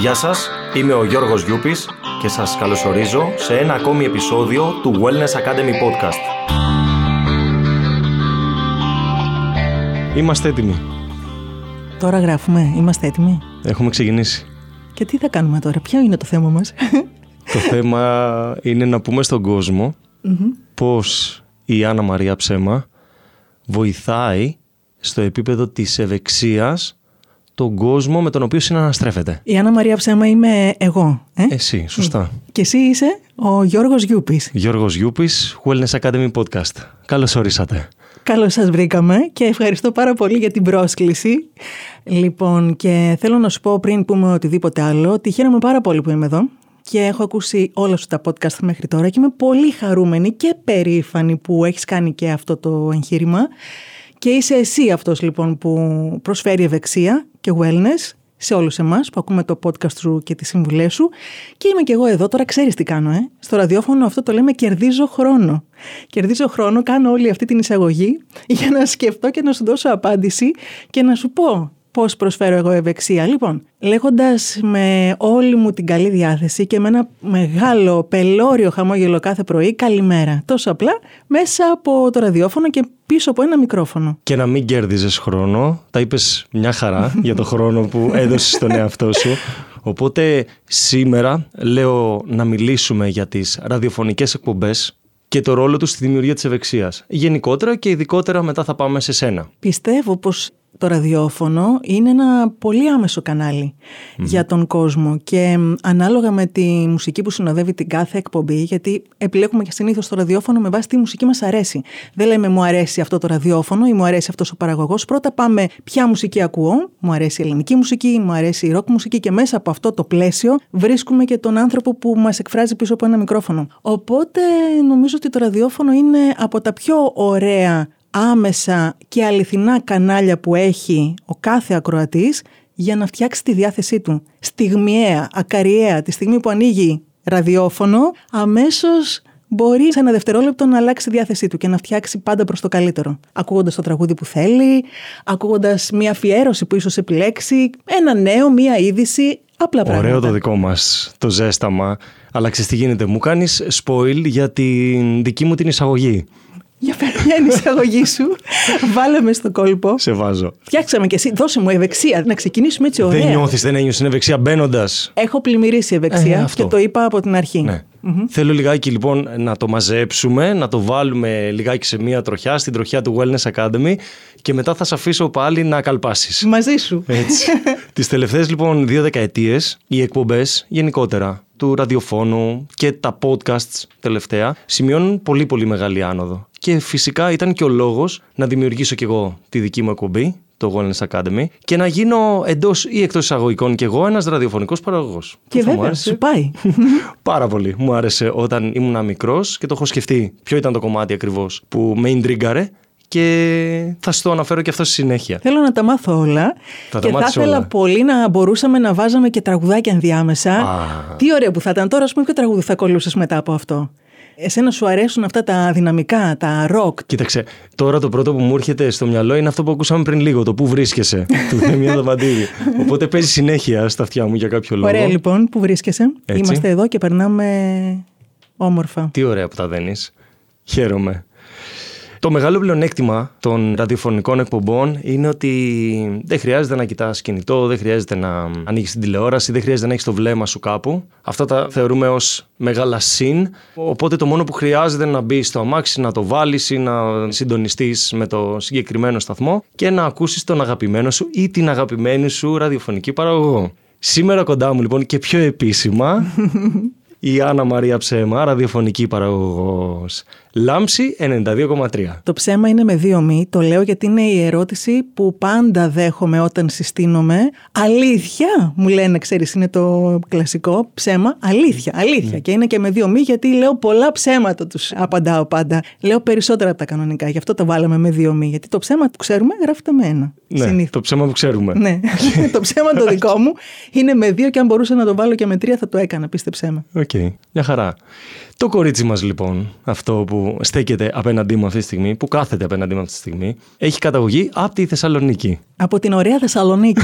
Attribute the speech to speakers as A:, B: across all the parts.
A: Γεια σας, είμαι ο Γιώργος Γιούπης και σας καλωσορίζω σε ένα ακόμη επεισόδιο του Wellness Academy Podcast. Είμαστε έτοιμοι.
B: Τώρα γράφουμε, είμαστε έτοιμοι.
A: Έχουμε ξεκινήσει.
B: Και τι θα κάνουμε τώρα, ποιο είναι το θέμα μας;
A: Το θέμα είναι να πούμε στον κόσμο πώς η Άννα Μαρία Ψέμα βοηθάει στο επίπεδο της ευεξίας τον κόσμο με τον οποίο συναναστρέφεται.
B: Η Άννα Μαρία Ψέμα είμαι εγώ. Ε;
A: Εσύ, σωστά.
B: Και εσύ είσαι ο Γιώργος Γιούπης.
A: Γιώργος Γιούπης, Wellness Academy Podcast. Καλώς ορίσατε.
B: Καλώς σας βρήκαμε και ευχαριστώ πάρα πολύ για την πρόσκληση. Λοιπόν, και θέλω να σου πω πριν πούμε οτιδήποτε άλλο, ότι χαίρομαι πάρα πολύ που είμαι εδώ και έχω ακούσει όλα σου τα podcast μέχρι τώρα και είμαι πολύ χαρούμενη και περήφανη που έχεις κάνει και αυτό το εγχείρημα και είσαι εσύ αυτός λοιπόν που προσφέρει ευεξία και wellness σε όλους εμάς που ακούμε το podcast σου και τις συμβουλές σου και είμαι και εγώ εδώ, τώρα ξέρεις τι κάνω ε. Στο ραδιόφωνο αυτό το λέμε κερδίζω χρόνο. Κερδίζω χρόνο, κάνω όλη αυτή την εισαγωγή για να σκεφτώ και να σου δώσω απάντηση και να σου πω πώς προσφέρω εγώ ευεξία. Λοιπόν, λέγοντας με όλη μου την καλή διάθεση και με ένα μεγάλο πελώριο χαμόγελο κάθε πρωί, καλημέρα. Τόσο απλά, μέσα από το ραδιόφωνο και πίσω από ένα μικρόφωνο.
A: Και να μην κέρδιζες χρόνο, τα είπες μια χαρά για το χρόνο που έδωσες στον εαυτό σου. Οπότε σήμερα λέω να μιλήσουμε για τις ραδιοφωνικές εκπομπές και το ρόλο τους στη δημιουργία της ευεξίας. Γενικότερα και ειδικότερα μετά θα πάμε σε σένα.
B: Πιστεύω πως το ραδιόφωνο είναι ένα πολύ άμεσο για τον κόσμο και ανάλογα με τη μουσική που συνοδεύει την κάθε εκπομπή, γιατί επιλέγουμε και συνήθως το ραδιόφωνο με βάση τη μουσική μας αρέσει. Δεν λέμε μου αρέσει αυτό το ραδιόφωνο ή μου αρέσει αυτός ο παραγωγός. Πρώτα πάμε ποια μουσική ακούω. Μου αρέσει η ελληνική μουσική, μου αρέσει η ροκ μουσική και μέσα από αυτό το πλαίσιο βρίσκουμε και τον άνθρωπο που μας εκφράζει πίσω από ένα μικρόφωνο. Οπότε νομίζω ότι το ραδιόφωνο είναι από τα πιο ωραία άμεσα και αληθινά κανάλια που έχει ο κάθε ακροατής για να φτιάξει τη διάθεσή του. Στιγμιαία, ακαριαία, τη στιγμή που ανοίγει ραδιόφωνο, αμέσως μπορεί σε ένα δευτερόλεπτο να αλλάξει τη διάθεσή του και να φτιάξει πάντα προς το καλύτερο. Ακούγοντας το τραγούδι που θέλει, ακούγοντας μια αφιέρωση που ίσως επιλέξει, ένα νέο, μια είδηση, απλά πράγματα.
A: Ωραίο το δικό μας το ζέσταμα. Αλλά ξέρεις τι γίνεται, μου κάνεις spoil για την δική μου την εισαγωγή.
B: Για ποια είναι η εισαγωγή σου. Βάλε με στο κόλπο.
A: Σε βάζω.
B: Φτιάξαμε και εσύ. Δώσε μου ευεξία. Να ξεκινήσουμε έτσι ωραία.
A: Δεν νιώθεις, δεν ένιωσες ευεξία μπαίνοντας;
B: Έχω πλημμυρίσει ευεξία ε, και το είπα από την αρχή.
A: Ναι. Θέλω λιγάκι λοιπόν να το μαζέψουμε, να το βάλουμε λιγάκι σε μία τροχιά, στην τροχιά του Wellness Academy και μετά θα σε αφήσω πάλι να καλπάσεις.
B: Μαζί σου.
A: Έτσι. Τις τελευταίες λοιπόν δύο δεκαετίες οι εκπομπές γενικότερα του ραδιοφώνου και τα podcasts τελευταία σημειώνουν πολύ πολύ μεγάλη άνοδο. Και φυσικά ήταν και ο λόγος να δημιουργήσω κι εγώ τη δική μου εκπομπή, το Wellness Academy, και να γίνω εντός ή εκτός εισαγωγικών κι εγώ ένας ραδιοφωνικός παραγωγός.
B: Και βέβαια, σου πάει.
A: Πάρα πολύ. Μου άρεσε όταν ήμουν μικρός και το έχω σκεφτεί ποιο ήταν το κομμάτι ακριβώς που με ιντρίγκαρε και θα σου το αναφέρω και αυτό στη συνέχεια.
B: Θέλω να τα μάθω όλα.
A: Θα
B: και
A: τα
B: θα ήθελα
A: όλα.
B: πολύ να μπορούσαμε να βάζαμε και τραγουδάκια ενδιάμεσα.
A: Α.
B: Τι ωραία που θα ήταν τώρα, ας πούμε, ποιο τραγούδι θα κολούσε μετά από αυτό; Εσένα σου αρέσουν αυτά τα δυναμικά, τα ροκ.
A: Κοίταξε, τώρα το πρώτο που μου έρχεται στο μυαλό είναι αυτό που ακούσαμε πριν λίγο, το πού βρίσκεσαι, του Θεμία Δαβαντίδη. Οπότε παίζει συνέχεια στα αυτιά μου για κάποιο λόγο.
B: Ωραία λοιπόν, που βρίσκεσαι.
A: Έτσι.
B: Είμαστε εδώ και περνάμε όμορφα.
A: Τι ωραία που τα δένεις. Χαίρομαι. Το μεγάλο πλεονέκτημα των ραδιοφωνικών εκπομπών είναι ότι δεν χρειάζεται να κοιτάς κινητό, δεν χρειάζεται να ανοίξεις την τηλεόραση, δεν χρειάζεται να έχεις το βλέμμα σου κάπου. Αυτά τα θεωρούμε ως μεγάλα συν. Οπότε το μόνο που χρειάζεται είναι να μπεις στο αμάξι, να το βάλεις ή να συντονιστείς με το συγκεκριμένο σταθμό και να ακούσεις τον αγαπημένο σου ή την αγαπημένη σου ραδιοφωνική παραγωγό. Σήμερα κοντά μου λοιπόν και πιο επίσημα η Άννα Μαρία Ψέμα, ραδιοφωνική παραγωγός. Λάμψη 92,3.
B: Το ψέμα είναι με δύο μη. Το λέω γιατί είναι η ερώτηση που πάντα δέχομαι όταν συστήνομαι. Αλήθεια, μου λένε, ξέρεις, είναι το κλασικό ψέμα. Αλήθεια, αλήθεια. Και είναι και με δύο μη, γιατί λέω πολλά ψέματα τους. Απαντάω πάντα. Λέω περισσότερα από τα κανονικά. Γι' αυτό το βάλαμε με δύο μη. Γιατί το ψέμα που ξέρουμε γράφεται με ένα.
A: Ναι,
B: Συνήθως.
A: το ψέμα που ξέρουμε.
B: Ναι, το ψέμα το δικό μου είναι με δύο και αν μπορούσα να το βάλω και με τρία θα το έκανα, πίστεψέ με.
A: Οκ, μια χαρά. Το κορίτσι μας, λοιπόν, αυτό που στέκεται απέναντί μου αυτή τη στιγμή, που κάθεται απέναντί μου αυτή τη στιγμή, έχει καταγωγή από τη Θεσσαλονίκη.
B: Από την ωραία Θεσσαλονίκη.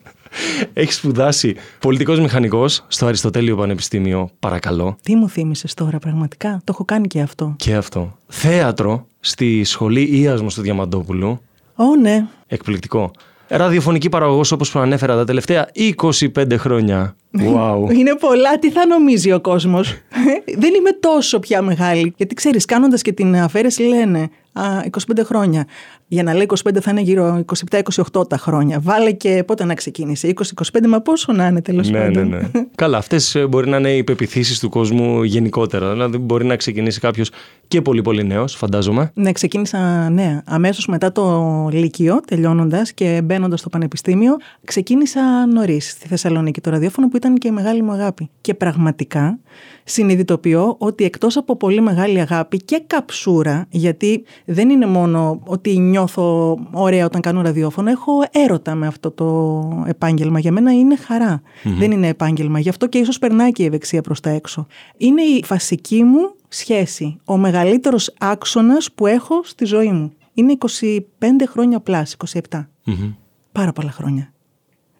A: Έχει σπουδάσει πολιτικός μηχανικός στο Αριστοτέλειο Πανεπιστήμιο, παρακαλώ.
B: Τι μου θύμισες τώρα, πραγματικά; Το έχω κάνει και αυτό.
A: Και αυτό. Θέατρο στη σχολή Ιάσμου του Διαμαντόπουλου.
B: Ω, ναι.
A: Εκπληκτικό. Ραδιοφωνική παραγωγός, όπως προανέφερα τα τελευταία 25 χρόνια. Wow.
B: Είναι πολλά. Τι θα νομίζει ο κόσμος; Δεν είμαι τόσο πια μεγάλη. Γιατί ξέρεις, κάνοντας και την αφαίρεση, λένε Α, 25 χρόνια. Για να λέει 25 θα είναι γύρω 27-28 τα χρόνια. Βάλε και πότε να ξεκίνησε. 20-25, μα πόσο να είναι τέλος
A: ναι,
B: πάντων.
A: Ναι, ναι. Καλά, αυτές μπορεί να είναι οι πεπιθήσεις του κόσμου γενικότερα. Δηλαδή, μπορεί να ξεκινήσει κάποιος και πολύ πολύ νέος, φαντάζομαι.
B: Ναι, ξεκίνησα νέα. Αμέσως μετά το Λύκειο, τελειώνοντας και μπαίνοντας στο Πανεπιστήμιο, ξεκίνησα νωρίς στη Θεσσαλονίκη το ραδιόφωνο που ήταν και η μεγάλη μου αγάπη. Και πραγματικά συνειδητοποιώ ότι εκτός από πολύ μεγάλη αγάπη και καψούρα, γιατί δεν είναι μόνο ότι νιώθω ωραία όταν κάνω ραδιόφωνο, έχω έρωτα με αυτό το επάγγελμα. Για μένα είναι Δεν είναι επάγγελμα. Γι' αυτό και ίσως περνάει και η ευεξία προς τα έξω. Είναι η φασική μου σχέση. Ο μεγαλύτερος άξονας που έχω στη ζωή μου. Είναι 25 χρόνια πλάς, 27. Πάρα πολλά χρόνια.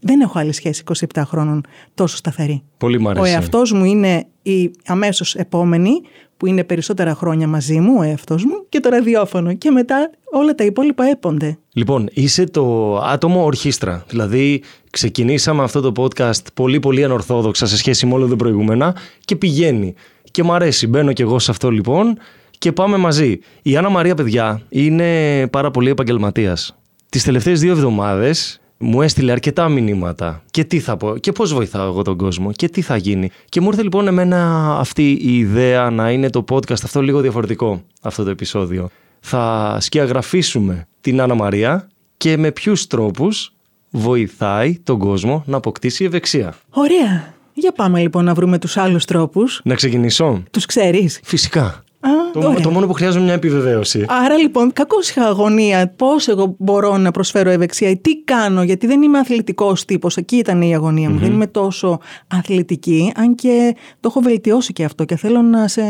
B: Δεν έχω άλλη σχέση 27 χρόνων τόσο σταθερή.
A: Πολύ μου αρέσει.
B: Ο εαυτός μου είναι η αμέσως επόμενη, που είναι περισσότερα χρόνια μαζί μου, ο εαυτός μου, και το ραδιόφωνο. Και μετά όλα τα υπόλοιπα έπονται.
A: Λοιπόν, είσαι το άτομο ορχήστρα. Δηλαδή, ξεκινήσαμε αυτό το podcast πολύ πολύ ανορθόδοξα σε σχέση με όλα τα προηγούμενα και πηγαίνει. Και μου αρέσει. Μπαίνω κι εγώ σε αυτό λοιπόν και πάμε μαζί. Η Άννα Μαρία, παιδιά, είναι πάρα πολύ επαγγελματίας. Τις τελευταίες δύο εβδομάδες μου έστειλε αρκετά μηνύματα και τι θα πω και πώς βοηθάω εγώ τον κόσμο και τι θα γίνει. Και μου ήρθε λοιπόν εμένα αυτή η ιδέα να είναι το podcast αυτό λίγο διαφορετικό αυτό το επεισόδιο. Θα σκιαγραφίσουμε την Άννα Μαρία και με ποιους τρόπους βοηθάει τον κόσμο να αποκτήσει ευεξία.
B: Ωραία. Για πάμε λοιπόν να βρούμε τους άλλους τρόπους.
A: Να ξεκινήσω.
B: Τους ξέρεις.
A: Φυσικά. Το, το, μόνο που χρειάζομαι μια επιβεβαίωση.
B: Άρα λοιπόν, κακώ είχα αγωνία. Πώς εγώ μπορώ να προσφέρω ευεξία ή τι κάνω, γιατί δεν είμαι αθλητικός τύπος. Εκεί ήταν η αγωνία μου. Δεν είμαι τόσο αθλητική, αν και το έχω βελτιώσει και αυτό και θέλω να σε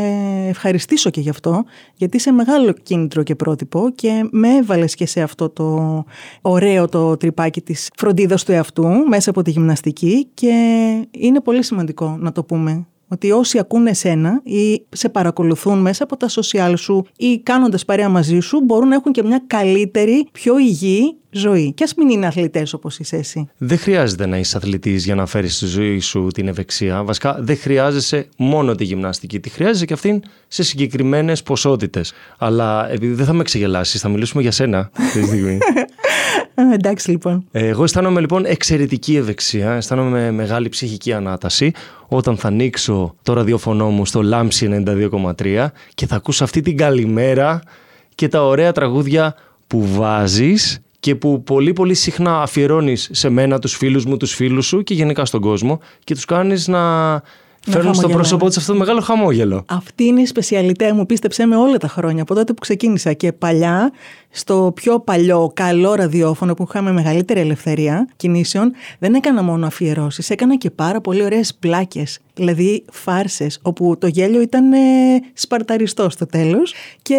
B: ευχαριστήσω και γι' αυτό, γιατί είσαι μεγάλο κίνητρο και πρότυπο και με έβαλες και σε αυτό το ωραίο το τρυπάκι της φροντίδας του εαυτού μέσα από τη γυμναστική και είναι πολύ σημαντικό να το πούμε ότι όσοι ακούνε εσένα ή σε παρακολουθούν μέσα από τα social σου ή κάνοντας παρέα μαζί σου μπορούν να έχουν και μια καλύτερη, πιο υγιή ζωή. Και ας μην είναι αθλητές όπως είσαι εσύ.
A: Δεν χρειάζεται να είσαι αθλητής για να φέρεις στη ζωή σου την ευεξία. Βασικά, δεν χρειάζεσαι μόνο τη γυμναστική. Τη χρειάζεσαι και αυτήν σε συγκεκριμένες ποσότητες. Αλλά επειδή δεν θα με ξεγελάσεις, θα μιλήσουμε για σένα αυτή τη στιγμή.
B: Εντάξει λοιπόν.
A: Εγώ αισθάνομαι λοιπόν εξαιρετική ευεξία, αισθάνομαι μεγάλη ψυχική ανάταση όταν θα ανοίξω το ραδιοφωνό μου στο Λάμψη 92,3 και θα ακούσω αυτή την καλημέρα και τα ωραία τραγούδια που βάζεις και που πολύ πολύ συχνά αφιερώνεις σε μένα, τους φίλους μου, τους φίλους σου και γενικά στον κόσμο και τους κάνεις να Φέρνω στο πρόσωπό της αυτό το μεγάλο χαμόγελο.
B: Αυτή είναι η σπεσιαλιτέ μου, πίστεψέ με όλα τα χρόνια, από τότε που ξεκίνησα. Και παλιά, στο πιο παλιό, καλό ραδιόφωνο που είχαμε μεγαλύτερη ελευθερία κινήσεων, δεν έκανα μόνο αφιερώσεις. Έκανα και πάρα πολύ ωραίες πλάκες. Δηλαδή φάρσες, όπου το γέλιο ήταν ε, σπαρταριστό στο τέλος και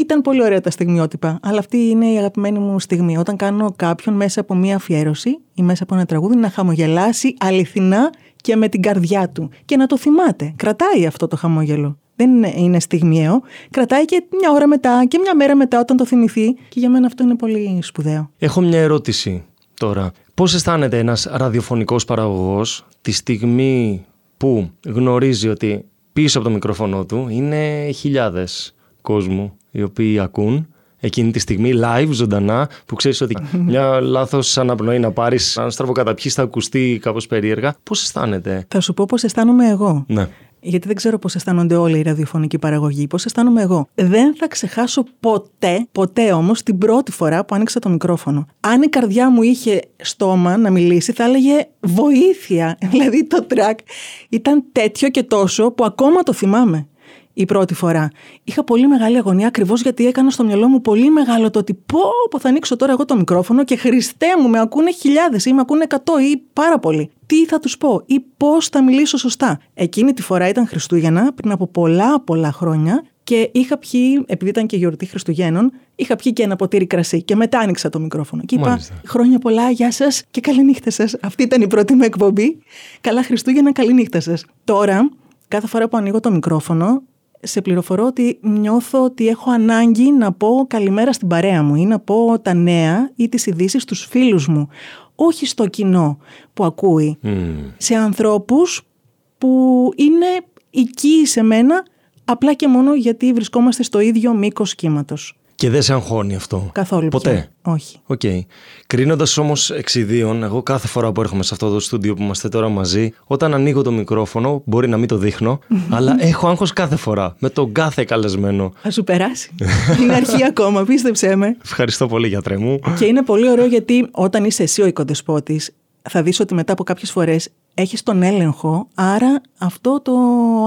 B: ήταν πολύ ωραία τα στιγμιότυπα. Αλλά αυτή είναι η αγαπημένη μου στιγμή. Όταν κάνω κάποιον μέσα από μία αφιέρωση ή μέσα από ένα τραγούδι να χαμογελάσει αληθινά και με την καρδιά του και να το θυμάται. Κρατάει αυτό το χαμόγελο. Δεν είναι στιγμιαίο. Κρατάει και μια ώρα μετά και μια μέρα μετά όταν το θυμηθεί. Και για μένα αυτό είναι πολύ σπουδαίο.
A: Έχω μια ερώτηση τώρα. Πώς αισθάνεται ένας ραδιοφωνικός παραγωγός τη στιγμή που γνωρίζει ότι πίσω από το μικρόφωνο του είναι χιλιάδες κόσμου οι οποίοι ακούν εκείνη τη στιγμή, live, ζωντανά, που ξέρεις ότι μια λάθος αναπνοή να πάρεις, αν στραβοκαταπιείς, θα ακουστεί κάπως περίεργα. Πώς αισθάνεται;
B: Θα σου πω πώς αισθάνομαι εγώ.
A: Ναι.
B: Γιατί δεν ξέρω πώς αισθάνονται όλοι οι ραδιοφωνικοί παραγωγοί. Πώς αισθάνομαι εγώ; Δεν θα ξεχάσω ποτέ, ποτέ όμως, την πρώτη φορά που άνοιξα το μικρόφωνο. Αν η καρδιά μου είχε στόμα να μιλήσει, θα έλεγε βοήθεια. Δηλαδή το τρακ ήταν τέτοιο και τόσο που ακόμα το θυμάμαι η πρώτη φορά. Είχα πολύ μεγάλη αγωνία ακριβώς γιατί έκανα στο μυαλό μου πολύ μεγάλο το ότι πω, πω θα ανοίξω τώρα εγώ το μικρόφωνο και Χριστέ μου, με ακούνε χιλιάδες ή με ακούνε εκατό ή πάρα πολύ. Τι θα τους πω ή πώς θα μιλήσω σωστά. Εκείνη τη φορά ήταν Χριστούγεννα πριν από πολλά πολλά χρόνια και είχα πιει, επειδή ήταν και γιορτή Χριστουγέννων, είχα πιει και ένα ποτήρι κρασί και μετά άνοιξα το μικρόφωνο. Και είπα: Χρόνια πολλά, γεια σας και καλή νύχτα σας. Αυτή ήταν η πρώτη μου εκπομπή. Καλά Χριστούγεννα, καλή νύχτα σας. Τώρα, κάθε φορά που ανοίγω το μικρόφωνο, σε πληροφορώ ότι νιώθω ότι έχω ανάγκη να πω καλημέρα στην παρέα μου ή να πω τα νέα ή τις ειδήσεις στους φίλους μου. Όχι στο κοινό που ακούει. Σε ανθρώπους που είναι εκεί σε μένα απλά και μόνο γιατί βρισκόμαστε στο ίδιο μήκος κύματος.
A: Και δεν σε αγχώνει αυτό;
B: Καθόλου.
A: Ποτέ;
B: Πια. Όχι.
A: OK. Okay. Κρίνοντας όμως εξ ιδίων, εγώ κάθε φορά που έρχομαι σε αυτό το στούντιο που είμαστε τώρα μαζί, όταν ανοίγω το μικρόφωνο, μπορεί να μην το δείχνω, αλλά έχω άγχος κάθε φορά. Με τον κάθε καλεσμένο.
B: Θα σου περάσει. είναι αρχή ακόμα, πίστεψέ με.
A: Ευχαριστώ πολύ, γιατρέ μου.
B: Και είναι πολύ ωραίο γιατί όταν είσαι εσύ ο οικοδεσπότης, θα δεις ότι μετά από κάποιες φορές έχεις τον έλεγχο, άρα αυτό το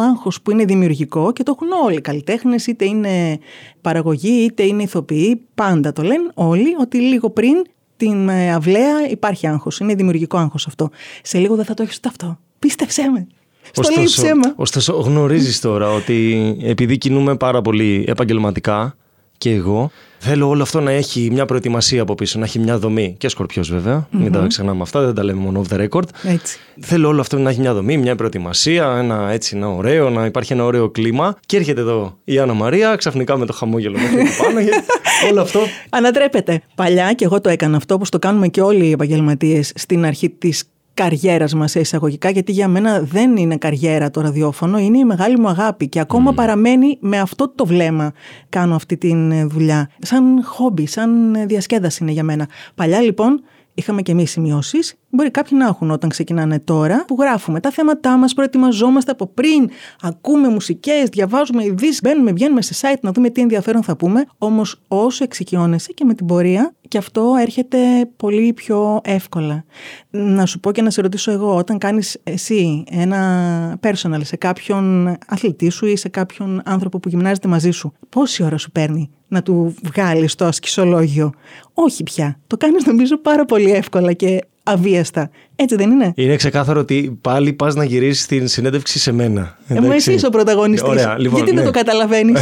B: άγχος που είναι δημιουργικό και το έχουν όλοι οι καλλιτέχνες, είτε είναι παραγωγή, είτε είναι ηθοποιοί, πάντα το λένε όλοι ότι λίγο πριν την ε, αυλαία υπάρχει άγχος, είναι δημιουργικό άγχος αυτό. Σε λίγο δεν θα το έχεις ούτε αυτό. Πίστεψέ με. Στο ωστόσο, ψέμα.
A: ωστόσο γνωρίζεις τώρα ότι επειδή κινούμε πάρα πολύ επαγγελματικά και εγώ, Θέλω όλο αυτό να έχει μια προετοιμασία από πίσω, να έχει μια δομή. Και σκορπιός βέβαια. Mm-hmm. Μην τα ξεχνάμε αυτά, δεν τα λέμε μόνο off the record.
B: Έτσι.
A: Θέλω όλο αυτό να έχει μια δομή, μια προετοιμασία, ένα έτσι ένα ωραίο, να υπάρχει ένα ωραίο κλίμα. Και έρχεται εδώ η Άννα Μαρία, ξαφνικά με το χαμόγελο μέχρι πάνω. όλο αυτό.
B: Ανατρέπεται. Παλιά και εγώ το έκανα αυτό, όπως το κάνουμε και όλοι οι επαγγελματίες στην αρχή της καριέρας μας σε εισαγωγικά, γιατί για μένα δεν είναι καριέρα το ραδιόφωνο, είναι η μεγάλη μου αγάπη και ακόμα παραμένει με αυτό το βλέμμα κάνω αυτή τη δουλειά. Σαν χόμπι, σαν διασκέδαση είναι για μένα. Παλιά λοιπόν είχαμε και εμείς σημειώσεις. Μπορεί κάποιοι να έχουν όταν ξεκινάνε τώρα, που γράφουμε τα θέματά μας, προετοιμαζόμαστε από πριν, ακούμε μουσικές, διαβάζουμε ειδήσεις, μπαίνουμε, βγαίνουμε σε site να δούμε τι ενδιαφέρον θα πούμε. Όμως, όσο εξοικειώνεσαι και με την πορεία, και αυτό έρχεται πολύ πιο εύκολα. Να σου πω και να σε ρωτήσω εγώ, όταν κάνεις εσύ ένα personal σε κάποιον αθλητή σου ή σε κάποιον άνθρωπο που γυμνάζεται μαζί σου, πόση ώρα σου παίρνει να του βγάλεις το ασκησολόγιο. Όχι πια. Το κάνεις νομίζω πάρα πολύ εύκολα και αβίαστα. Έτσι δεν είναι;
A: Είναι ξεκάθαρο ότι πάλι πας να γυρίσεις την συνέντευξη σε μένα.
B: Εγώ εσύ είσαι ο πρωταγωνιστής. Λοιπόν, Γιατί δεν ναι. το καταλαβαίνεις;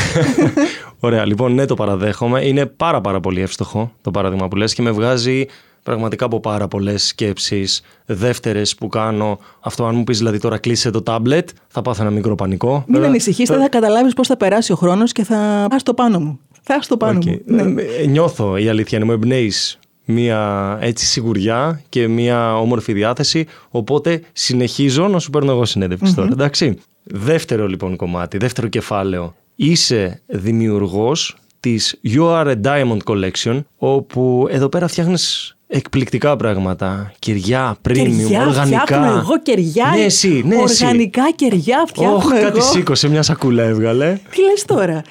A: Ωραία, λοιπόν, ναι, το παραδέχομαι. Είναι πάρα πάρα πολύ εύστοχο το παράδειγμα που λες και με βγάζει πραγματικά από πάρα πολλές σκέψεις δεύτερες που κάνω. Αυτό, αν μου πεις δηλαδή τώρα κλείσε το τάμπλετ, θα πάθω ένα μικρό πανικό.
B: Μην ανησυχείς, δεν θα καταλάβεις πώς θα περάσει ο χρόνος και θα πας το πάνω μου. Θα στο πάνω okay. μου. Ναι.
A: Ε, νιώθω η αλήθεια είναι, μου εμπνέεις μία έτσι σιγουριά και μία όμορφη διάθεση. Οπότε συνεχίζω να σου παίρνω εγώ τώρα. Εντάξει. Δεύτερο λοιπόν κομμάτι, δεύτερο κεφάλαιο. Είσαι δημιουργός της You Are a Diamond Collection, όπου εδώ πέρα φτιάχνεις εκπληκτικά πράγματα. Κεριά, premium, οργανικά.
B: Φτιάχνω εγώ κεριά.
A: Ναι, εσύ, ναι,
B: οργανικά εσύ. κεριά φτιάχνω
A: oh, εγώ. κάτι σήκωσε, μια σακούλα έβγαλε.
B: Τι λες τώρα;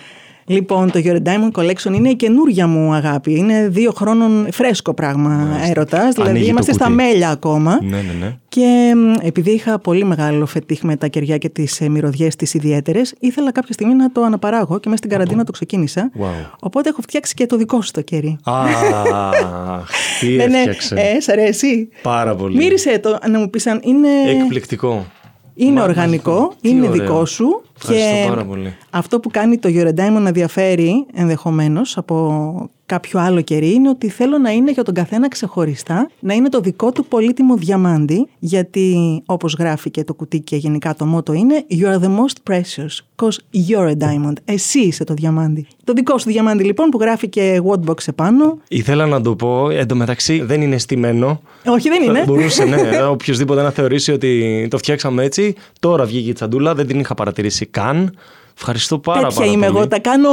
B: Λοιπόν, το Your Diamond Collection είναι η καινούρια μου αγάπη. Είναι δύο χρόνων φρέσκο πράγμα έρωτας. Δηλαδή είμαστε στα μέλια ακόμα.
A: Ναι, ναι, ναι.
B: Και επειδή είχα πολύ μεγάλο φετίχ με τα κεριά και τις ε, μυρωδιές τη ιδιαίτερες, ήθελα κάποια στιγμή να το αναπαράγω και μέσα στην καραντίνα το ξεκίνησα.
A: Wow.
B: Οπότε έχω φτιάξει και το δικό σου το κερί.
A: Αχ, τι ναι, ναι. έφτιαξε.
B: Ε, σ' αρέσει.
A: Πάρα πολύ.
B: Μύρισε το να μου πεις αν είναι.
A: Εκπληκτικό.
B: Είναι οργανικό, είναι δικό σου.
A: Και πάρα πολύ.
B: αυτό που κάνει το Eurodaimon να διαφέρει ενδεχομένως από κάποιο άλλο κερί είναι ότι θέλω να είναι για τον καθένα ξεχωριστά, να είναι το δικό του πολύτιμο διαμάντι, γιατί όπως γράφει και το κουτί και γενικά το μότο είναι You are the most precious, cause you're a diamond. Εσύ είσαι το διαμάντι. Το δικό σου διαμάντι λοιπόν που γράφει και Wordbox επάνω.
A: Ήθελα να το πω, εντωμεταξύ δεν είναι στημένο.
B: Όχι δεν είναι.
A: Μπορούσε, ναι, οποιοδήποτε να θεωρήσει ότι το φτιάξαμε έτσι. Τώρα βγήκε η τσαντούλα, δεν την είχα παρατηρήσει καν. Ευχαριστώ πάρα,
B: Τέτοια
A: πάρα
B: είμαι εγώ, τα κάνω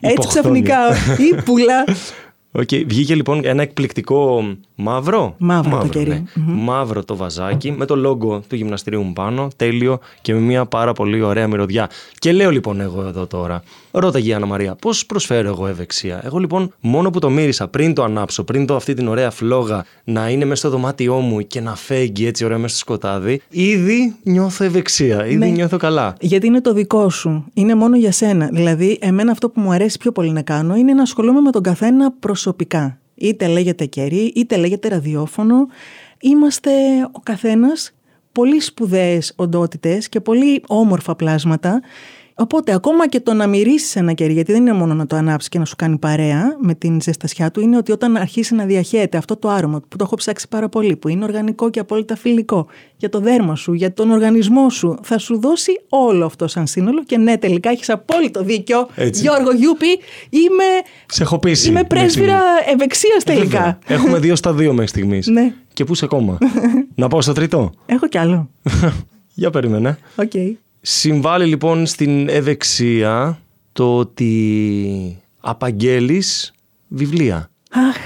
B: έτσι ξαφνικά. Ή πουλά.
A: Okay. Βγήκε λοιπόν ένα εκπληκτικό μαύρο.
B: Μαύρο, το κερί.
A: Ναι. Μαύρο το βαζάκι με το λόγο του γυμναστηρίου μου πάνω. Τέλειο και με μια πάρα πολύ ωραία μυρωδιά. Και λέω λοιπόν εγώ εδώ τώρα, ρώταγε η Άννα Μαρία, πώς προσφέρω εγώ ευεξία. Εγώ λοιπόν μόνο που το μύρισα πριν το ανάψω, πριν το αυτή την ωραία φλόγα να είναι μέσα στο δωμάτιό μου και να φέγγει έτσι ωραία μέσα στο σκοτάδι, ήδη νιώθω ευεξία. Ήδη ναι. νιώθω καλά.
B: Γιατί είναι το δικό σου. Είναι μόνο για σένα. Δηλαδή, εμένα αυτό που μου αρέσει πιο πολύ να κάνω είναι να ασχολούμαι με τον καθένα προσωπικά. Είτε λέγεται κερί, είτε λέγεται ραδιόφωνο. Είμαστε ο καθένας πολύ σπουδαίες οντότητες και πολύ όμορφα πλάσματα Οπότε, ακόμα και το να μυρίσει ένα κερί, γιατί δεν είναι μόνο να το ανάψεις και να σου κάνει παρέα με την ζεστασιά του, είναι ότι όταν αρχίσει να διαχέεται αυτό το άρωμα που το έχω ψάξει πάρα πολύ, που είναι οργανικό και απόλυτα φιλικό για το δέρμα σου, για τον οργανισμό σου, θα σου δώσει όλο αυτό σαν σύνολο. Και ναι, τελικά έχεις απόλυτο δίκιο. Έτσι. Γιώργο Γιούπι, είμαι.
A: Σε έχω πείσει.
B: Είμαι πρέσβυρα ευεξίας τελικά.
A: Έχουμε δύο στα δύο μέχρι στιγμής.
B: Ναι.
A: Και πού σε ακόμα; να πάω στο τρίτο;
B: Έχω κι άλλο.
A: Για περίμενε.
B: Okay.
A: Συμβάλλει λοιπόν στην ευεξία το ότι απαγγέλεις βιβλία.
B: Αχ.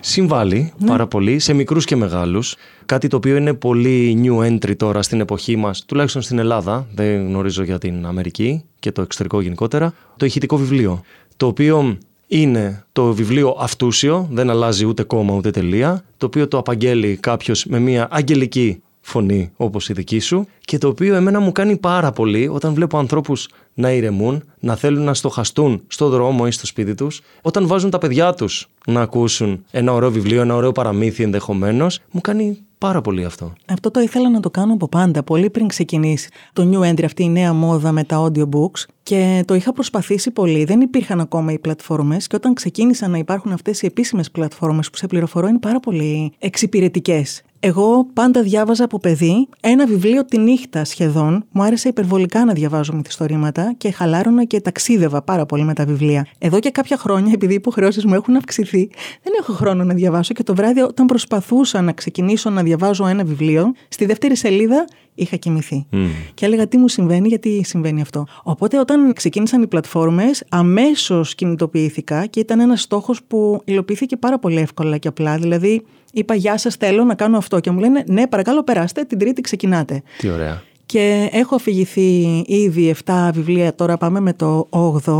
A: Συμβάλλει ναι. πάρα πολύ σε μικρούς και μεγάλους. Κάτι το οποίο είναι πολύ new entry τώρα στην εποχή μας, τουλάχιστον στην Ελλάδα, δεν γνωρίζω για την Αμερική και το εξωτερικό γενικότερα, το ηχητικό βιβλίο. Το οποίο είναι το βιβλίο αυτούσιο, δεν αλλάζει ούτε κόμμα ούτε τελεία, το οποίο το απαγγέλει κάποιος με μια αγγελική φωνή όπως η δική σου και το οποίο εμένα μου κάνει πάρα πολύ όταν βλέπω ανθρώπους να ηρεμούν, να θέλουν να στοχαστούν στο δρόμο ή στο σπίτι τους, όταν βάζουν τα παιδιά τους να ακούσουν ένα ωραίο βιβλίο, ένα ωραίο παραμύθι ενδεχομένως, μου κάνει πάρα πολύ αυτό.
B: Αυτό το ήθελα να το κάνω από πάντα, πολύ πριν ξεκινήσει το New Entry, αυτή η νέα μόδα με τα audiobooks και το είχα προσπαθήσει πολύ. Δεν υπήρχαν ακόμα οι πλατφόρμες και όταν ξεκίνησαν να υπάρχουν αυτές οι επίσημες πλατφόρμες που σε πληροφορώ είναι πάρα πολύ εξυπηρετικές. Εγώ πάντα διάβαζα από παιδί ένα βιβλίο τη νύχτα σχεδόν. Μου άρεσε υπερβολικά να διαβάζω μυθιστορήματα και χαλάρωνα και ταξίδευα πάρα πολύ με τα βιβλία. Εδώ και κάποια χρόνια, επειδή οι υποχρεώσεις μου έχουν αυξηθεί, δεν έχω χρόνο να διαβάσω και το βράδυ, όταν προσπαθούσα να ξεκινήσω να διαβάζω ένα βιβλίο, στη δεύτερη σελίδα είχα κοιμηθεί. Mm. Και έλεγα τι μου συμβαίνει, γιατί συμβαίνει αυτό. Οπότε όταν ξεκίνησαν οι πλατφόρμες, αμέσως κινητοποιήθηκα και ήταν ένας στόχος που υλοποιήθηκε πάρα πολύ εύκολα και απλά. Δηλαδή είπα γεια σας θέλω να κάνω αυτό και μου λένε ναι παρακαλώ περάστε, την τρίτη ξεκινάτε.
A: Τι ωραία.
B: Και έχω αφηγηθεί ήδη 7 βιβλία, τώρα πάμε με το 8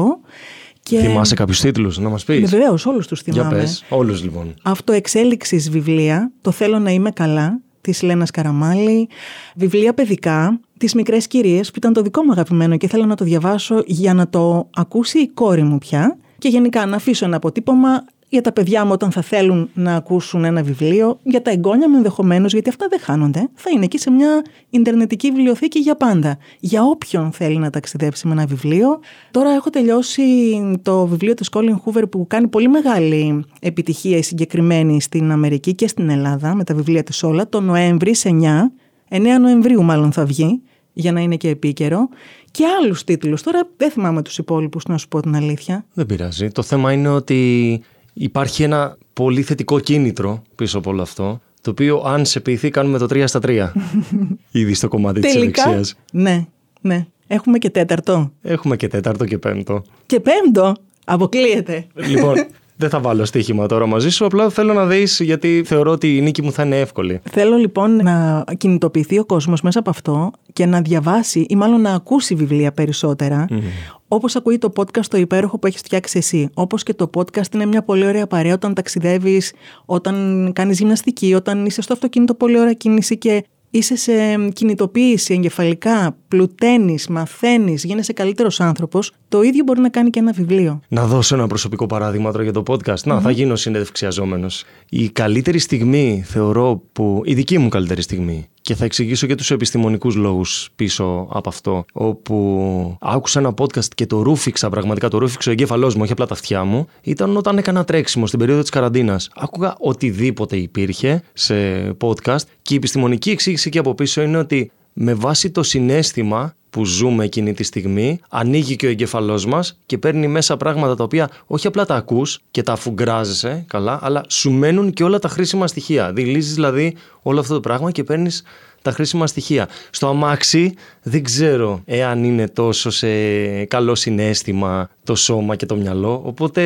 A: και... Θυμάσαι κάποιους τίτλους να μας πεις;
B: Βεβαίως, όλους τους θυμάμαι.
A: Για πες, όλους λοιπόν.
B: Αυτοεξέλιξης βιβλία, Το Θέλω να είμαι καλά, της Λένας Καραμάλη, βιβλία παιδικά, τις μικρές κυρίες, που ήταν το δικό μου αγαπημένο και θέλω να το διαβάσω για να το ακούσει η κόρη μου πια. Και γενικά να αφήσω ένα αποτύπωμα για τα παιδιά μου όταν θα θέλουν να ακούσουν ένα βιβλίο, για τα εγγόνια μου ενδεχομένως, γιατί αυτά δεν χάνονται. Θα είναι εκεί σε μια Ιντερνετική βιβλιοθήκη για πάντα. Για όποιον θέλει να ταξιδέψει με ένα βιβλίο. Τώρα έχω τελειώσει το βιβλίο της Colin Hoover που κάνει πολύ μεγάλη επιτυχία η συγκεκριμένη στην Αμερική και στην Ελλάδα με τα βιβλία της όλα. Το Νοέμβρη, σε 9, 9 Νοεμβρίου μάλλον θα βγει για να είναι και επίκαιρο. Και άλλους τίτλους. Τώρα δεν θυμάμαι τους υπόλοιπους, να σου πω την αλήθεια.
A: Δεν πειράζει. Το θέμα είναι ότι υπάρχει ένα πολύ θετικό κίνητρο πίσω από όλο αυτό. Το οποίο, αν σε ποιηθεί, κάνουμε το 3 στα 3. Ήδη στο κομμάτι της ευεξία.
B: Ναι, ναι. Έχουμε και τέταρτο.
A: Έχουμε και τέταρτο και πέμπτο.
B: Και πέμπτο. Αποκλείεται.
A: Λοιπόν, δεν θα βάλω στοίχημα τώρα μαζί σου, απλά θέλω να δεις γιατί θεωρώ ότι η νίκη μου θα είναι εύκολη.
B: Θέλω λοιπόν να κινητοποιηθεί ο κόσμος μέσα από αυτό και να διαβάσει ή μάλλον να ακούσει βιβλία περισσότερα. Mm. Όπως ακούει το podcast το υπέροχο που έχεις φτιάξει εσύ. Όπως και το podcast είναι μια πολύ ωραία παρέα όταν ταξιδεύεις, όταν κάνεις γυμναστική, όταν είσαι στο αυτοκίνητο, πολύ ωραία κίνηση και είσαι σε κινητοποίηση εγκεφαλικά, πλουταίνεις, μαθαίνεις, γίνεσαι καλύτερος άνθρωπος, το ίδιο μπορεί να κάνει και ένα βιβλίο.
A: Να δώσω ένα προσωπικό παράδειγμα τώρα για το podcast. Να, θα γίνω συνεντευξιαζόμενος. Η καλύτερη στιγμή, θεωρώ, που. η δική μου καλύτερη στιγμή, και θα εξηγήσω και τους επιστημονικούς λόγους πίσω από αυτό, όπου άκουσα ένα podcast και το ρούφηξα, πραγματικά το ρούφηξε ο εγκέφαλός μου, όχι απλά τα αυτιά μου, ήταν όταν έκανα τρέξιμο στην περίοδο της καραντίνας. Άκουγα οτιδήποτε υπήρχε σε podcast και η επιστημονική εξήγηση και από πίσω είναι ότι με βάση το συνέστημα που ζούμε εκείνη τη στιγμή, ανοίγει και ο εγκεφαλός μας και παίρνει μέσα πράγματα τα οποία όχι απλά τα ακούς και τα αφουγκράζεσαι καλά, αλλά σου μένουν και όλα τα χρήσιμα στοιχεία. Δηλίζεις δηλαδή όλο αυτό το πράγμα και παίρνεις τα χρήσιμα στοιχεία. Στο αμάξι δεν ξέρω εάν είναι τόσο σε καλό συνέστημα το σώμα και το μυαλό. Οπότε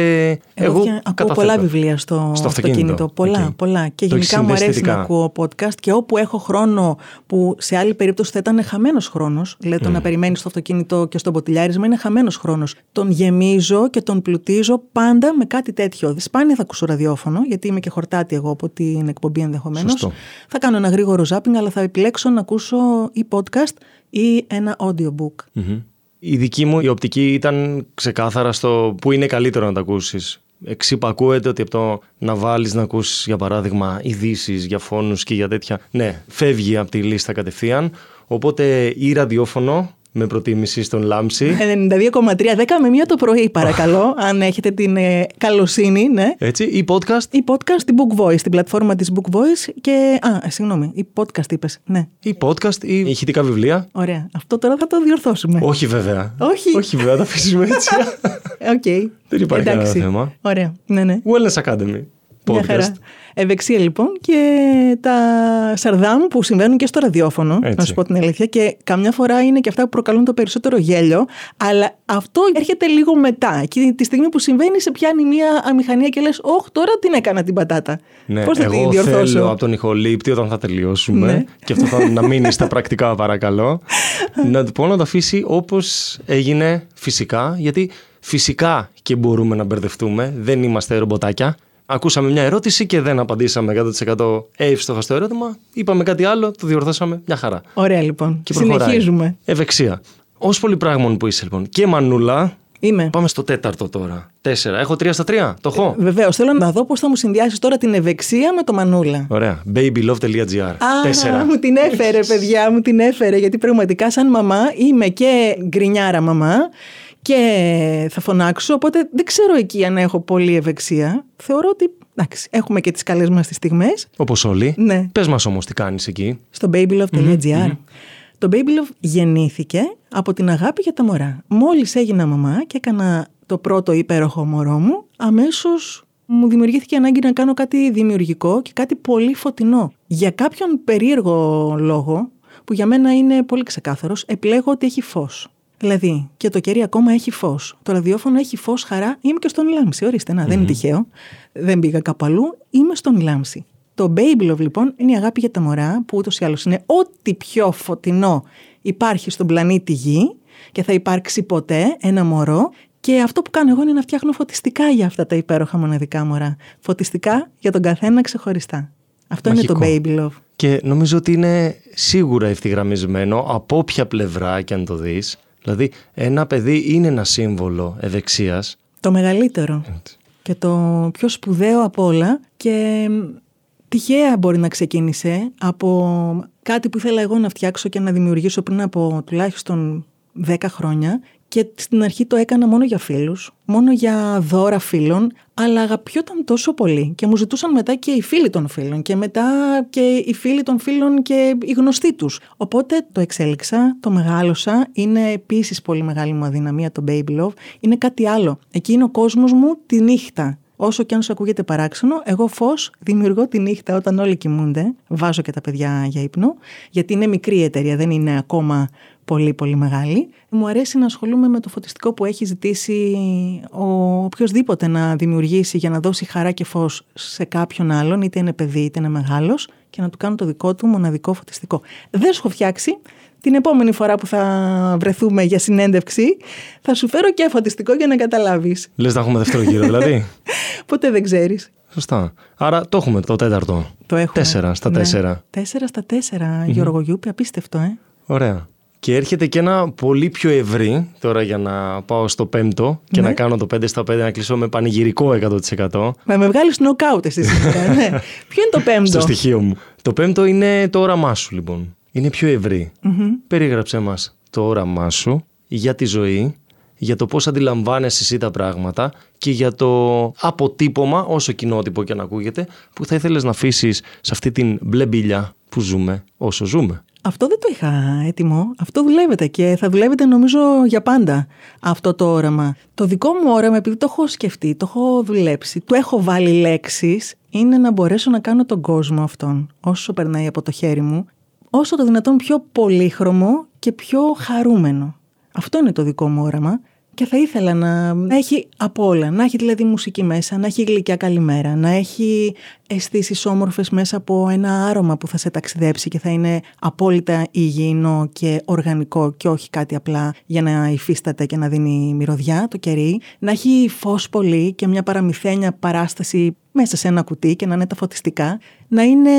A: εγώ,
B: εγώ ακούω πολλά βιβλία στο, στο αυτοκίνητο. Πολλά, πολλά. Και το γενικά μου αρέσει να ακούω podcast και όπου έχω χρόνο που σε άλλη περίπτωση θα ήταν χαμένος χρόνος. Δηλαδή το mm. να περιμένεις στο αυτοκίνητο και στο ποτηλιάρισμα είναι χαμένος χρόνος. Τον γεμίζω και τον πλουτίζω πάντα με κάτι τέτοιο. Σπάνια θα ακούσω ραδιόφωνο, γιατί είμαι και χορτάτη εγώ από την εκπομπή ενδεχομένως. Θα κάνω ένα γρήγορο ζάπινγκ, αλλά θα επιλέξω να ακούσω ή podcast ή ένα audiobook.
A: Mm-hmm. Η δική μου η οπτική ήταν ξεκάθαρα στο που είναι καλύτερο να τα ακούσεις. Εξυπακούεται ότι από το να βάλεις να ακούσεις, για παράδειγμα, ειδήσεις για φόνους και για τέτοια. Ναι, φεύγει από τη λίστα κατευθείαν. Οπότε ή ραδιόφωνο με προτίμηση στον Λάμψη.
B: 92,3 10 με μία το πρωί, παρακαλώ, αν έχετε την ε, καλοσύνη, ναι.
A: Έτσι, ή podcast;
B: Ή podcast, την Book Voice, την πλατφόρμα της Book Voice και... Α, ε, συγγνώμη, ή podcast είπες, ναι.
A: Ή podcast ή ηχητικά βιβλία.
B: Ωραία. Αυτό τώρα θα το διορθώσουμε.
A: Όχι βέβαια.
B: Όχι.
A: Όχι βέβαια, θα αφήσουμε έτσι.
B: OK. okay.
A: Δεν υπάρχει κανένα θέμα.
B: Ωραία, ναι, ναι.
A: Wellness Academy. Podcast.
B: Ευεξία λοιπόν και τα σαρδάμ που συμβαίνουν και στο ραδιόφωνο, Έτσι. να σου πω την αλήθεια, και καμιά φορά είναι και αυτά που προκαλούν το περισσότερο γέλιο, αλλά αυτό έρχεται λίγο μετά. Εκείνη τη στιγμή που συμβαίνει, σε πιάνει μια αμηχανία και λες: Όχι, τώρα την έκανα την πατάτα.
A: Ναι, Πώς θα εγώ την διορθώσω; Θέλω από τον ηχολήπτη όταν θα τελειώσουμε, ναι. και αυτό θα να μείνει στα πρακτικά, παρακαλώ, να του πω να το αφήσει όπως έγινε φυσικά, γιατί φυσικά και μπορούμε να μπερδευτούμε, δεν είμαστε ρομποτάκια ακούσαμε μια ερώτηση και δεν απαντήσαμε 100% εύστοχα στο ερώτημα. Είπαμε κάτι άλλο, το διορθώσαμε μια χαρά.
B: Ωραία λοιπόν. Και Συνεχίζουμε.
A: Ευεξία. Ω πολυπράγμων που είσαι λοιπόν. Και Μανούλα.
B: Είμαι.
A: Πάμε στο τέταρτο τώρα. Τέσσερα. Έχω τρία στα τρία. Το έχω.
B: Ε, Βεβαίως. Θέλω να δω πώς θα μου συνδυάσεις τώρα την ευεξία με το μανούλα.
A: Ωραία. babylove.gr. Τέσσερα.
B: Μου την έφερε, παιδιά, μου την έφερε. Γιατί πραγματικά, σαν μαμά, είμαι και γκρινιάρα μαμά και θα φωνάξω. Οπότε δεν ξέρω εκεί αν έχω πολύ ευεξία. Θεωρώ ότι εντάξει, έχουμε και τις καλές μας τις στιγμές.
A: Όπως όλοι.
B: Ναι.
A: Πες μας όμως τι κάνεις εκεί.
B: Στο babylove.gr. Το Babylove γεννήθηκε από την αγάπη για τα μωρά. Μόλις έγινα μαμά και έκανα το πρώτο υπέροχο μωρό μου, αμέσως μου δημιουργήθηκε ανάγκη να κάνω κάτι δημιουργικό και κάτι πολύ φωτεινό. Για κάποιον περίεργο λόγο, που για μένα είναι πολύ ξεκάθαρος, επιλέγω ότι έχει φως. Δηλαδή, και το κερί ακόμα έχει φως. Το ραδιόφωνο έχει φως, χαρά. Είμαι και στον Λάμψη. Ορίστε, να, δεν είναι τυχαίο. Δεν πήγα κάπου αλλού. Είμαι στον Λάμψη. Το Baby Love, λοιπόν, είναι η αγάπη για τα μωρά, που ούτως ή άλλως είναι ό,τι πιο φωτεινό υπάρχει στον πλανήτη Γη και θα υπάρξει ποτέ ένα μωρό. Και αυτό που κάνω εγώ είναι να φτιάχνω φωτιστικά για αυτά τα υπέροχα μοναδικά μωρά. Φωτιστικά για τον καθένα ξεχωριστά. Αυτό είναι το Baby Love.
A: Και νομίζω ότι είναι σίγουρα ευθυγραμμισμένο από όποια πλευρά και αν το δεις Δηλαδή, ένα παιδί είναι ένα σύμβολο ευεξίας.
B: Το μεγαλύτερο. Και το πιο σπουδαίο από όλα. Και τυχαία μπορεί να ξεκίνησε από κάτι που ήθελα εγώ να φτιάξω και να δημιουργήσω πριν από τουλάχιστον 10 χρόνια και στην αρχή το έκανα μόνο για φίλους, μόνο για δώρα φίλων, αλλά αγαπιόταν τόσο πολύ και μου ζητούσαν μετά και οι φίλοι των φίλων και μετά και οι φίλοι των φίλων και οι γνωστοί τους. Οπότε το εξέλιξα, το μεγάλωσα, είναι επίσης πολύ μεγάλη μου αδυναμία το Baby Love, είναι κάτι άλλο. Εκεί είναι ο κόσμος μου τη νύχτα. Όσο και αν σου ακούγεται παράξενο, εγώ φως δημιουργώ τη νύχτα όταν όλοι κοιμούνται. Βάζω και τα παιδιά για ύπνο, γιατί είναι μικρή εταιρεία, δεν είναι ακόμα πολύ πολύ μεγάλη. Μου αρέσει να ασχολούμαι με το φωτιστικό που έχει ζητήσει ο οποιοδήποτε να δημιουργήσει για να δώσει χαρά και φως σε κάποιον άλλον, είτε είναι παιδί είτε είναι μεγάλος και να του κάνω το δικό του μοναδικό φωτιστικό. Δεν σου έχω φτιάξει. Την επόμενη φορά που θα βρεθούμε για συνέντευξη, θα σου φέρω και φωτιστικό για να καταλάβεις.
A: Λες να έχουμε δεύτερο γύρο, δηλαδή;
B: Ποτέ δεν ξέρεις.
A: Σωστά. Άρα το έχουμε το τέταρτο.
B: Το έχουμε.
A: Τέσσερα στα ναι. τέσσερα.
B: Τέσσερα στα τέσσερα, Γιώργο Γιούπη, απίστευτο, ε.
A: Ωραία. Και έρχεται και ένα πολύ πιο ευρύ, τώρα για να πάω στο πέμπτο και να ναι. κάνω το 5 στα 5 να κλείσω με πανηγυρικό 100%.
B: Να με βγάλεις νοκάουτ εσύ σήμερα, ναι. Ποιο είναι το πέμπτο;
A: Στο στοιχείο μου. Το πέμπτο είναι το όραμά σου λοιπόν. Είναι πιο ευρύ. Περίγραψε μας το όραμά σου για τη ζωή, για το πώς αντιλαμβάνεσαι εσύ τα πράγματα και για το αποτύπωμα, όσο κοινότυπο και να ακούγεται, που θα ήθελες να αφήσεις σε αυτή την μπλε μπίλια που ζούμε όσο ζούμε.
B: Αυτό δεν το είχα έτοιμο. Αυτό δουλεύεται και θα δουλεύετε νομίζω για πάντα αυτό το όραμα. Το δικό μου όραμα, επειδή το έχω σκεφτεί, το έχω δουλέψει, του έχω βάλει λέξεις, είναι να μπορέσω να κάνω τον κόσμο αυτόν όσο περνάει από το χέρι μου όσο το δυνατόν πιο πολύχρωμο και πιο χαρούμενο. Αυτό είναι το δικό μου όραμα και θα ήθελα να έχει από όλα. Να έχει δηλαδή μουσική μέσα, να έχει γλυκιά καλημέρα, να έχει αισθήσεις όμορφες μέσα από ένα άρωμα που θα σε ταξιδέψει και θα είναι απόλυτα υγιεινό και οργανικό και όχι κάτι απλά για να υφίσταται και να δίνει μυρωδιά το κερί. Να έχει φως πολύ και μια παραμυθένια παράσταση μέσα σε ένα κουτί και να είναι τα φωτιστικά. Να είναι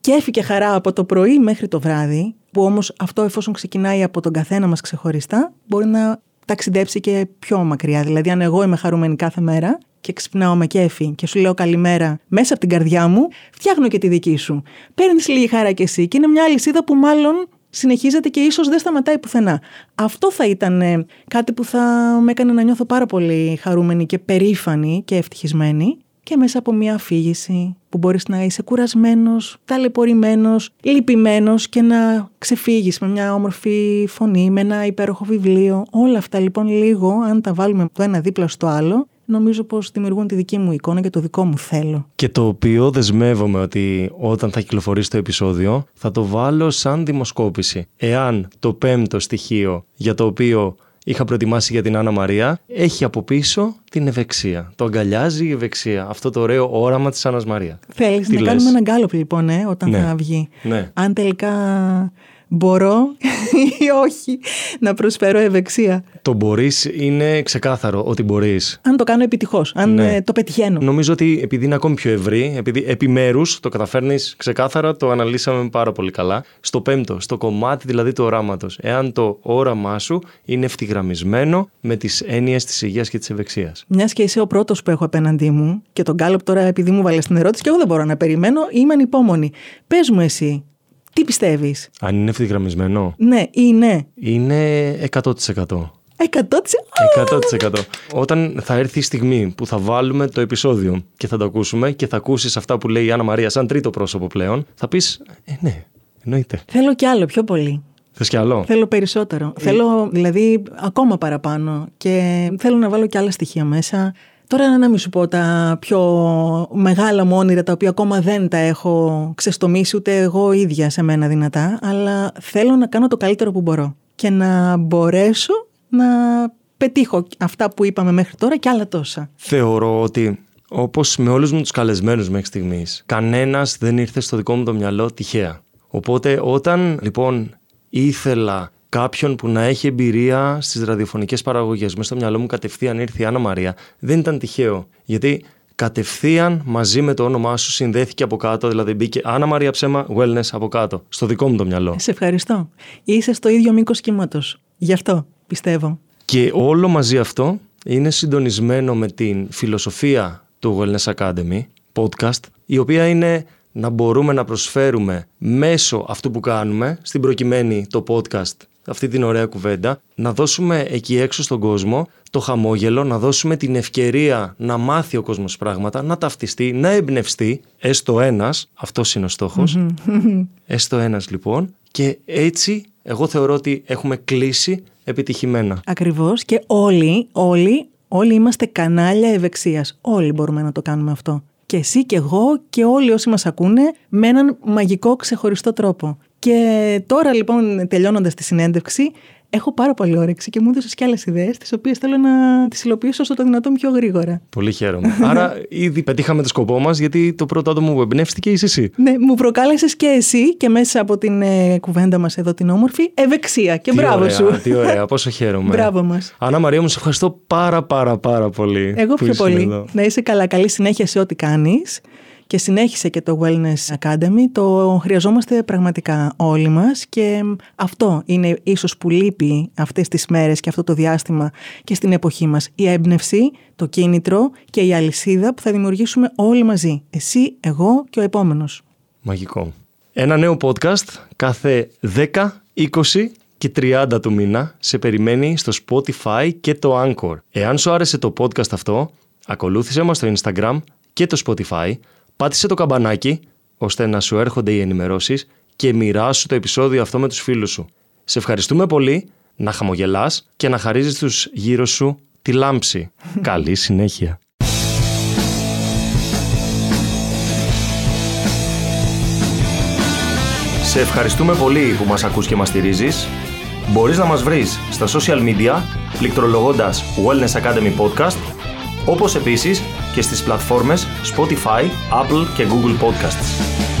B: κέφι και χαρά από το πρωί μέχρι το βράδυ, που όμως αυτό εφόσον ξεκινάει από τον καθένα μας ξεχωριστά, μπορεί να ταξιδέψει και πιο μακριά. Δηλαδή, αν εγώ είμαι χαρούμενη κάθε μέρα και ξυπνάω με κέφι και σου λέω καλημέρα μέσα από την καρδιά μου, φτιάχνω και τη δική σου. Παίρνεις λίγη χαρά κι εσύ και είναι μια αλυσίδα που μάλλον συνεχίζεται και ίσως δεν σταματάει πουθενά. Αυτό θα ήταν ε, κάτι που θα με έκανε να νιώθω πάρα πολύ χαρούμενη και περήφανη και ευτυχισμένη και μέσα από μια αφήγηση που μπορείς να είσαι κουρασμένος, ταλαιπωρημένος, λυπημένος και να ξεφύγεις με μια όμορφη φωνή, με ένα υπέροχο βιβλίο. Όλα αυτά λοιπόν λίγο, αν τα βάλουμε το ένα δίπλα στο άλλο, νομίζω πως δημιουργούν τη δική μου εικόνα και το δικό μου θέλω.
A: Και το οποίο δεσμεύομαι ότι όταν θα κυκλοφορήσει το επεισόδιο θα το βάλω σαν δημοσκόπηση. Εάν το πέμπτο στοιχείο για το οποίο είχα προετοιμάσει για την Άννα Μαρία, έχει από πίσω την ευεξία. Το αγκαλιάζει η ευεξία. Αυτό το ωραίο όραμα της Άννας Μαρία.
B: Θέλεις να κάνουμε ένα γκάλωπ λοιπόν, ε, όταν
A: ναι.
B: θα βγει.
A: Ναι.
B: Αν τελικά μπορώ ή όχι να προσφέρω ευεξία.
A: Το μπορείς είναι ξεκάθαρο ότι μπορείς.
B: Αν το κάνω επιτυχώς, αν
A: Ναι.
B: ε, το πετυχαίνω.
A: Νομίζω ότι επειδή είναι ακόμη πιο ευρύ, επειδή επιμέρους το καταφέρνεις ξεκάθαρα, το αναλύσαμε πάρα πολύ καλά. Στο πέμπτο, στο κομμάτι δηλαδή του οράματος. Εάν το όραμά σου είναι ευθυγραμμισμένο με τις έννοιες της υγείας και της ευεξίας.
B: Μιας και είσαι ο πρώτος που έχω απέναντί μου και τον γκάλωπ τώρα επειδή μου βάλε την ερώτηση και εγώ δεν μπορώ να περιμένω, είμαι ανυπόμονη. Πες μου εσύ, τι πιστεύεις;
A: Αν είναι ευθυγραμμισμένο,
B: Ναι ή ναι.
A: είναι 100%.
B: 100%.
A: 100%. Όταν θα έρθει η στιγμή που θα βάλουμε το επεισόδιο και θα το ακούσουμε και θα ακούσεις αυτά που λέει η Άννα Μαρία σαν τρίτο πρόσωπο πλέον, θα πεις Ε, ναι, εννοείται.
B: Θέλω κι άλλο, πιο πολύ.
A: Θες κι άλλο;
B: Θέλω περισσότερο. Θέλω δηλαδή ακόμα παραπάνω και θέλω να βάλω και άλλα στοιχεία μέσα. Τώρα να μην σου πω τα πιο μεγάλα μου όνειρα τα οποία ακόμα δεν τα έχω ξεστομίσει ούτε εγώ ίδια σε μένα δυνατά, αλλά θέλω να κάνω το καλύτερο που μπορώ και να μπορέσω να πετύχω αυτά που είπαμε μέχρι τώρα και άλλα τόσα.
A: Θεωρώ ότι όπως με όλους μου τους καλεσμένους μέχρι στιγμής, κανένας δεν ήρθε στο δικό μου το μυαλό τυχαία. Οπότε όταν λοιπόν ήθελα κάποιον που να έχει εμπειρία στις ραδιοφωνικές παραγωγές, μέσα στο μυαλό μου κατευθείαν ήρθε η Άννα Μαρία, δεν ήταν τυχαίο. Γιατί κατευθείαν μαζί με το όνομά σου συνδέθηκε από κάτω, δηλαδή μπήκε Άννα Μαρία Ψέμα Wellness από κάτω, στο δικό μου το μυαλό.
B: Σε ευχαριστώ. Είσαι στο ίδιο μήκος κύματο. Γι' αυτό πιστεύω.
A: Και όλο μαζί αυτό είναι συντονισμένο με την φιλοσοφία του Wellness Academy podcast, η οποία είναι να μπορούμε να προσφέρουμε μέσω αυτού που κάνουμε, στην προκειμένη το podcast, αυτή την ωραία κουβέντα, να δώσουμε εκεί έξω στον κόσμο το χαμόγελο, να δώσουμε την ευκαιρία να μάθει ο κόσμος πράγματα, να ταυτιστεί, να εμπνευστεί, έστω ένας, αυτός είναι ο στόχος, έστω ένας λοιπόν, και έτσι εγώ θεωρώ ότι έχουμε κλείσει επιτυχημένα.
B: Ακριβώς και όλοι, όλοι, όλοι είμαστε κανάλια ευεξίας. Όλοι μπορούμε να το κάνουμε αυτό. Και εσύ και εγώ και όλοι όσοι μας ακούνε με έναν μαγικό ξεχωριστό τρόπο. Και τώρα λοιπόν τελειώνοντας τη συνέντευξη έχω πάρα πολύ όρεξη και μου έδωσες και άλλες ιδέες, τις οποίες θέλω να τις υλοποιήσω όσο το δυνατόν πιο γρήγορα.
A: Πολύ χαίρομαι. Άρα ήδη πετύχαμε το σκοπό μας, γιατί το πρώτο άτομο που εμπνεύστηκε είσαι εσύ.
B: Ναι, μου προκάλεσες και εσύ και μέσα από την ε, κουβέντα μας εδώ την όμορφη ευεξία. Και
A: Τι
B: μπράβο
A: ωραία,
B: σου.
A: Τι ωραία, πόσο χαίρομαι.
B: Μπράβο μας.
A: Άννα Μαρία μου, σε ευχαριστώ πάρα πάρα πάρα πολύ.
B: Εγώ
A: που
B: πιο
A: ήσουν
B: πολύ.
A: εδώ.
B: Να είσαι καλά. Καλή συνέχεια σε ό,τι κάνεις και συνέχισε και το Wellness Academy. Το χρειαζόμαστε πραγματικά όλοι μας και αυτό είναι ίσως που λείπει αυτές τις μέρες και αυτό το διάστημα και στην εποχή μας. Η έμπνευση, το κίνητρο και η αλυσίδα που θα δημιουργήσουμε όλοι μαζί. Εσύ, εγώ και ο επόμενος.
A: Μαγικό. Ένα νέο podcast κάθε 10, 20 και 30 του μήνα σε περιμένει στο Spotify και το Anchor. Εάν σου άρεσε το podcast αυτό, ακολούθησε μας στο Instagram και το Spotify, πάτησε το καμπανάκι ώστε να σου έρχονται οι ενημερώσεις και μοιράσου το επεισόδιο αυτό με τους φίλους σου. Σε ευχαριστούμε πολύ, να χαμογελάς και να χαρίζεις τους γύρω σου τη λάμψη. Καλή συνέχεια. Σε ευχαριστούμε πολύ που μας ακούς και μας στηρίζεις. Μπορείς να μας βρεις στα social media πληκτρολογώντας Wellness Academy Podcast όπως επίσης και στις πλατφόρμες Spotify, Apple και Google Podcasts.